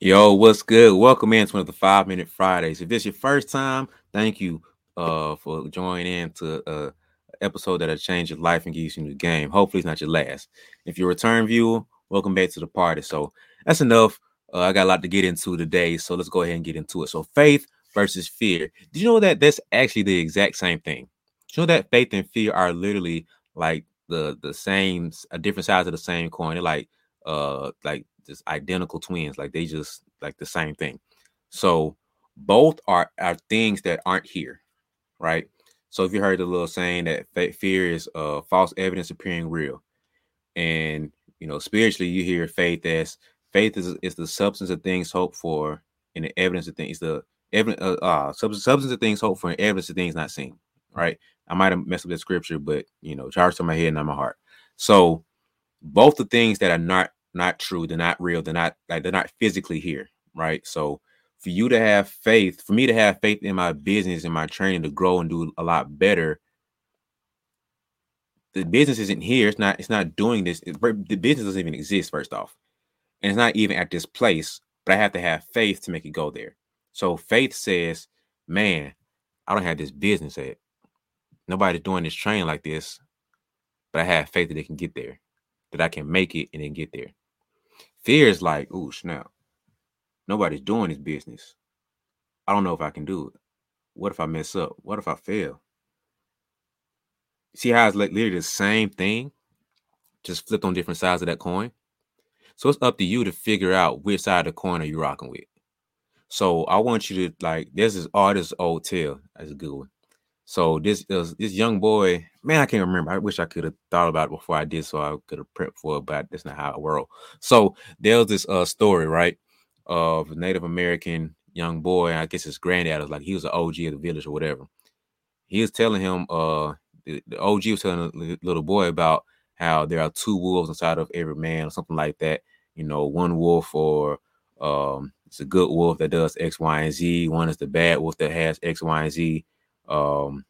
Yo, what's good? Welcome in to one of the five minute Fridays. If this is your first time, thank you uh for joining in to uh episode that'll change your life and give you a new game. Hopefully it's not your last. If you're a return viewer, welcome back to the party. So that's enough. Uh, I got a lot to get into today, so let's go ahead and get into it. So faith versus fear. Did you know that that's actually the exact same thing? Did you know that faith and fear are literally like the the same, a different sides of the same coin. They're like uh like just identical twins, like they just like the same thing. So both are are things that aren't here, right? So if you heard the little saying that fear is uh false evidence appearing real, and you know spiritually you hear faith as faith is is the substance of things hoped for and the evidence of things the evidence uh, uh substance, substance of things hoped for and evidence of things not seen, right? I might have messed up the scripture, but you know, charged to my head, not my heart. So both the things that are not not true, they're not real, they're not like they're not physically here, right? So for you to have faith, for me to have faith in my business and my training to grow and do a lot better, the business isn't here. It's not. It's not doing this. It, the business doesn't even exist. First off, and it's not even at this place. But I have to have faith to make it go there. So faith says, "Man, I don't have this business at. Nobody's doing this training like this, but I have faith that they can get there, that I can make it and then get there." Fear is like, "Oh snap, Nobody's doing this business. I don't know if I can do it. What if I mess up? What if I fail? See how it's like literally the same thing, just flipped on different sides of that coin. So it's up to you to figure out which side of the coin are you rocking with. So I want you to like this is all this old tale. That's a good one. So this uh, this young boy, man, I can't remember. I wish I could have thought about it before I did, so I could have prepped for it, but that's not how it works. So there's this uh story, right? of a Native American young boy. I guess his granddad was like he was an OG of the village or whatever. He was telling him, uh, the, the OG was telling the little boy about how there are two wolves inside of every man or something like that. You know, one wolf or um, it's a good wolf that does X, Y, and Z. One is the bad wolf that has X, Y, and Z. Um,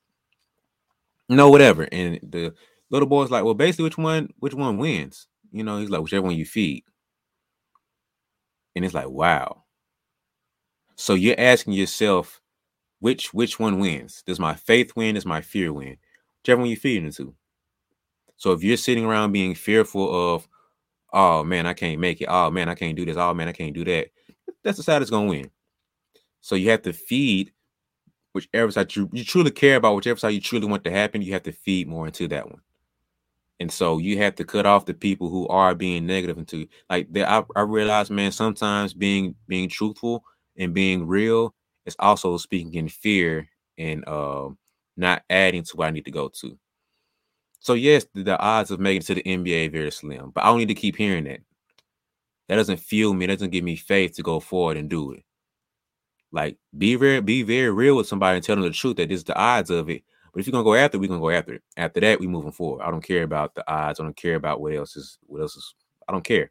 no, whatever. And the little boy's like, well, basically, which one, which one wins? You know, he's like, whichever one you feed. And it's like, wow. So you're asking yourself, which which one wins? Does my faith win? Does my fear win? Whichever one you feed into. So if you're sitting around being fearful of, oh man, I can't make it. Oh man, I can't do this. Oh man, I can't do that. That's the side that's gonna win. So you have to feed whichever side you, you truly care about, whichever side you truly want to happen, you have to feed more into that one. And so you have to cut off the people who are being negative into like I, I realize, man, sometimes being being truthful and being real is also speaking in fear and uh, not adding to what I need to go to. So yes, the, the odds of making it to the NBA very slim, but I don't need to keep hearing that. That doesn't fuel me. That doesn't give me faith to go forward and do it. Like be very, be very real with somebody and tell them the truth that this is the odds of it. But if you're gonna go after, it, we're gonna go after it. After that, we moving forward. I don't care about the odds. I don't care about what else is what else is. I don't care.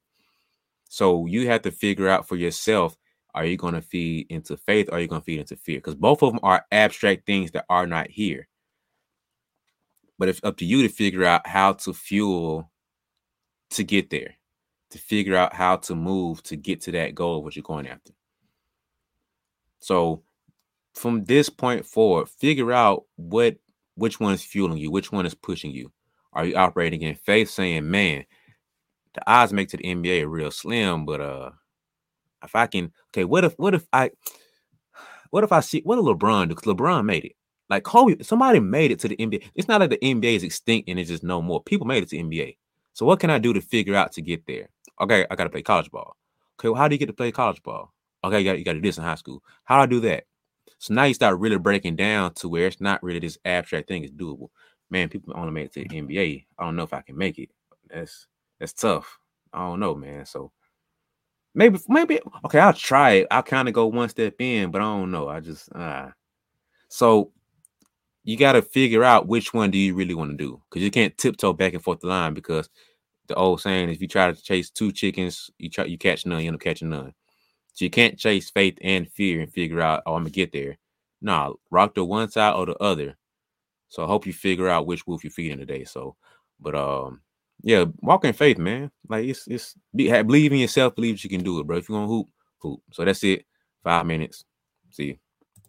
So you have to figure out for yourself: Are you gonna feed into faith? Or are you gonna feed into fear? Because both of them are abstract things that are not here. But it's up to you to figure out how to fuel to get there, to figure out how to move to get to that goal of what you're going after. So from this point forward, figure out what which one is fueling you, which one is pushing you. Are you operating in faith, saying, "Man, the odds make to the NBA real slim, but uh, if I can, okay, what if, what if I, what if I see what a LeBron do? Because LeBron made it. Like Kobe, somebody made it to the NBA. It's not like the NBA is extinct and it's just no more. People made it to NBA. So what can I do to figure out to get there? Okay, I got to play college ball. Okay, well, how do you get to play college ball? Okay, you got, you got to do this in high school. How do I do that? So now you start really breaking down to where it's not really this abstract thing; it's doable. Man, people only made it to the NBA. I don't know if I can make it. That's that's tough. I don't know, man. So maybe maybe okay, I'll try it. I'll kind of go one step in, but I don't know. I just uh so you got to figure out which one do you really want to do because you can't tiptoe back and forth the line because the old saying if you try to chase two chickens, you try you catch none, you end up catching none. So you can't chase faith and fear and figure out, oh, I'm gonna get there. Nah, rock the one side or the other. So I hope you figure out which wolf you're feeding today. So, but um, yeah, walk in faith, man. Like it's it's be, have, believe in yourself, believe you can do it, bro. If you're gonna hoop, Cool. So that's it. Five minutes. See you.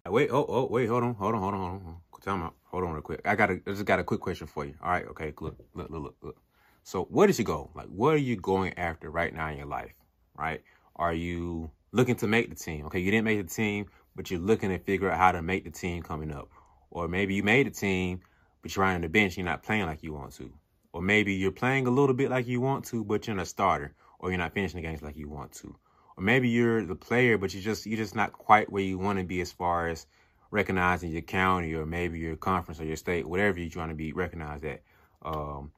Wait, oh, oh, wait, hold on, hold on, hold on, hold on. Time out. Hold on real quick. I got a, I just got a quick question for you. All right, okay, look, look, look, look, look. So where does you go? Like, what are you going after right now in your life? Right? Are you looking to make the team? Okay, you didn't make the team, but you're looking to figure out how to make the team coming up. Or maybe you made the team, but you're on the bench, you're not playing like you want to. Or maybe you're playing a little bit like you want to, but you're not a starter, or you're not finishing the games like you want to. Or maybe you're the player, but you just you're just not quite where you want to be as far as recognizing your county or maybe your conference or your state, whatever you're trying to be recognized at. Um,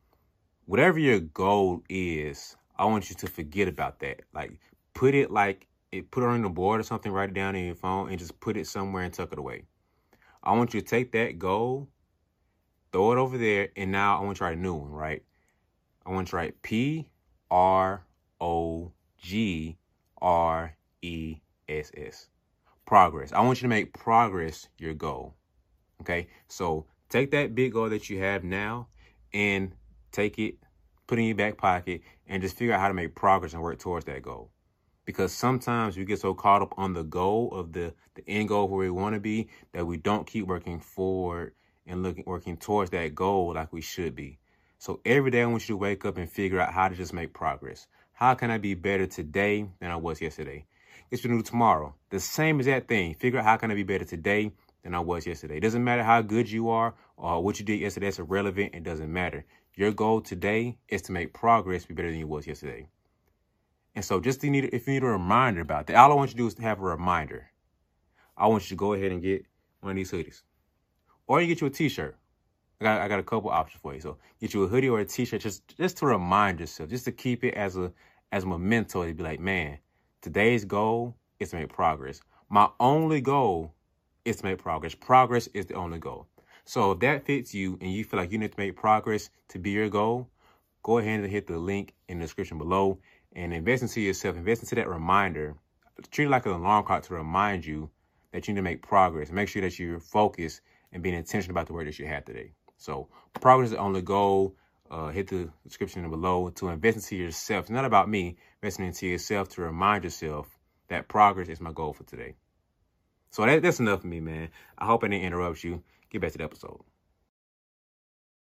whatever your goal is, I want you to forget about that. Like put it like it put it on the board or something, write it down in your phone and just put it somewhere and tuck it away. I want you to take that goal, throw it over there, and now I want you to write a new one, right? I want you to write P R O G R E S S. Progress. I want you to make progress your goal. Okay? So take that big goal that you have now and take it, put it in your back pocket, and just figure out how to make progress and work towards that goal because sometimes we get so caught up on the goal of the, the end goal where we want to be that we don't keep working forward and looking working towards that goal like we should be. So every day I want you to wake up and figure out how to just make progress. How can I be better today than I was yesterday? It's to do tomorrow. The same exact thing. Figure out how can I be better today than I was yesterday. It doesn't matter how good you are or what you did yesterday. It's irrelevant. It doesn't matter. Your goal today is to make progress be better than you was yesterday. And so just need, if you need a reminder about that, all I want you to do is to have a reminder. I want you to go ahead and get one of these hoodies. Or you get you a t-shirt. I got, I got a couple options for you. So get you a hoodie or a t-shirt just, just to remind yourself, just to keep it as a as a memento to be like, man, today's goal is to make progress. My only goal is to make progress. Progress is the only goal. So if that fits you and you feel like you need to make progress to be your goal, go ahead and hit the link in the description below and invest into yourself, invest into that reminder. Treat it like an alarm clock to remind you that you need to make progress. Make sure that you're focused and being intentional about the work that you had today. So progress is the only goal. Uh, hit the description below to invest into yourself. It's not about me. Investing into yourself to remind yourself that progress is my goal for today. So that, that's enough for me, man. I hope I didn't interrupt you. Get back to the episode.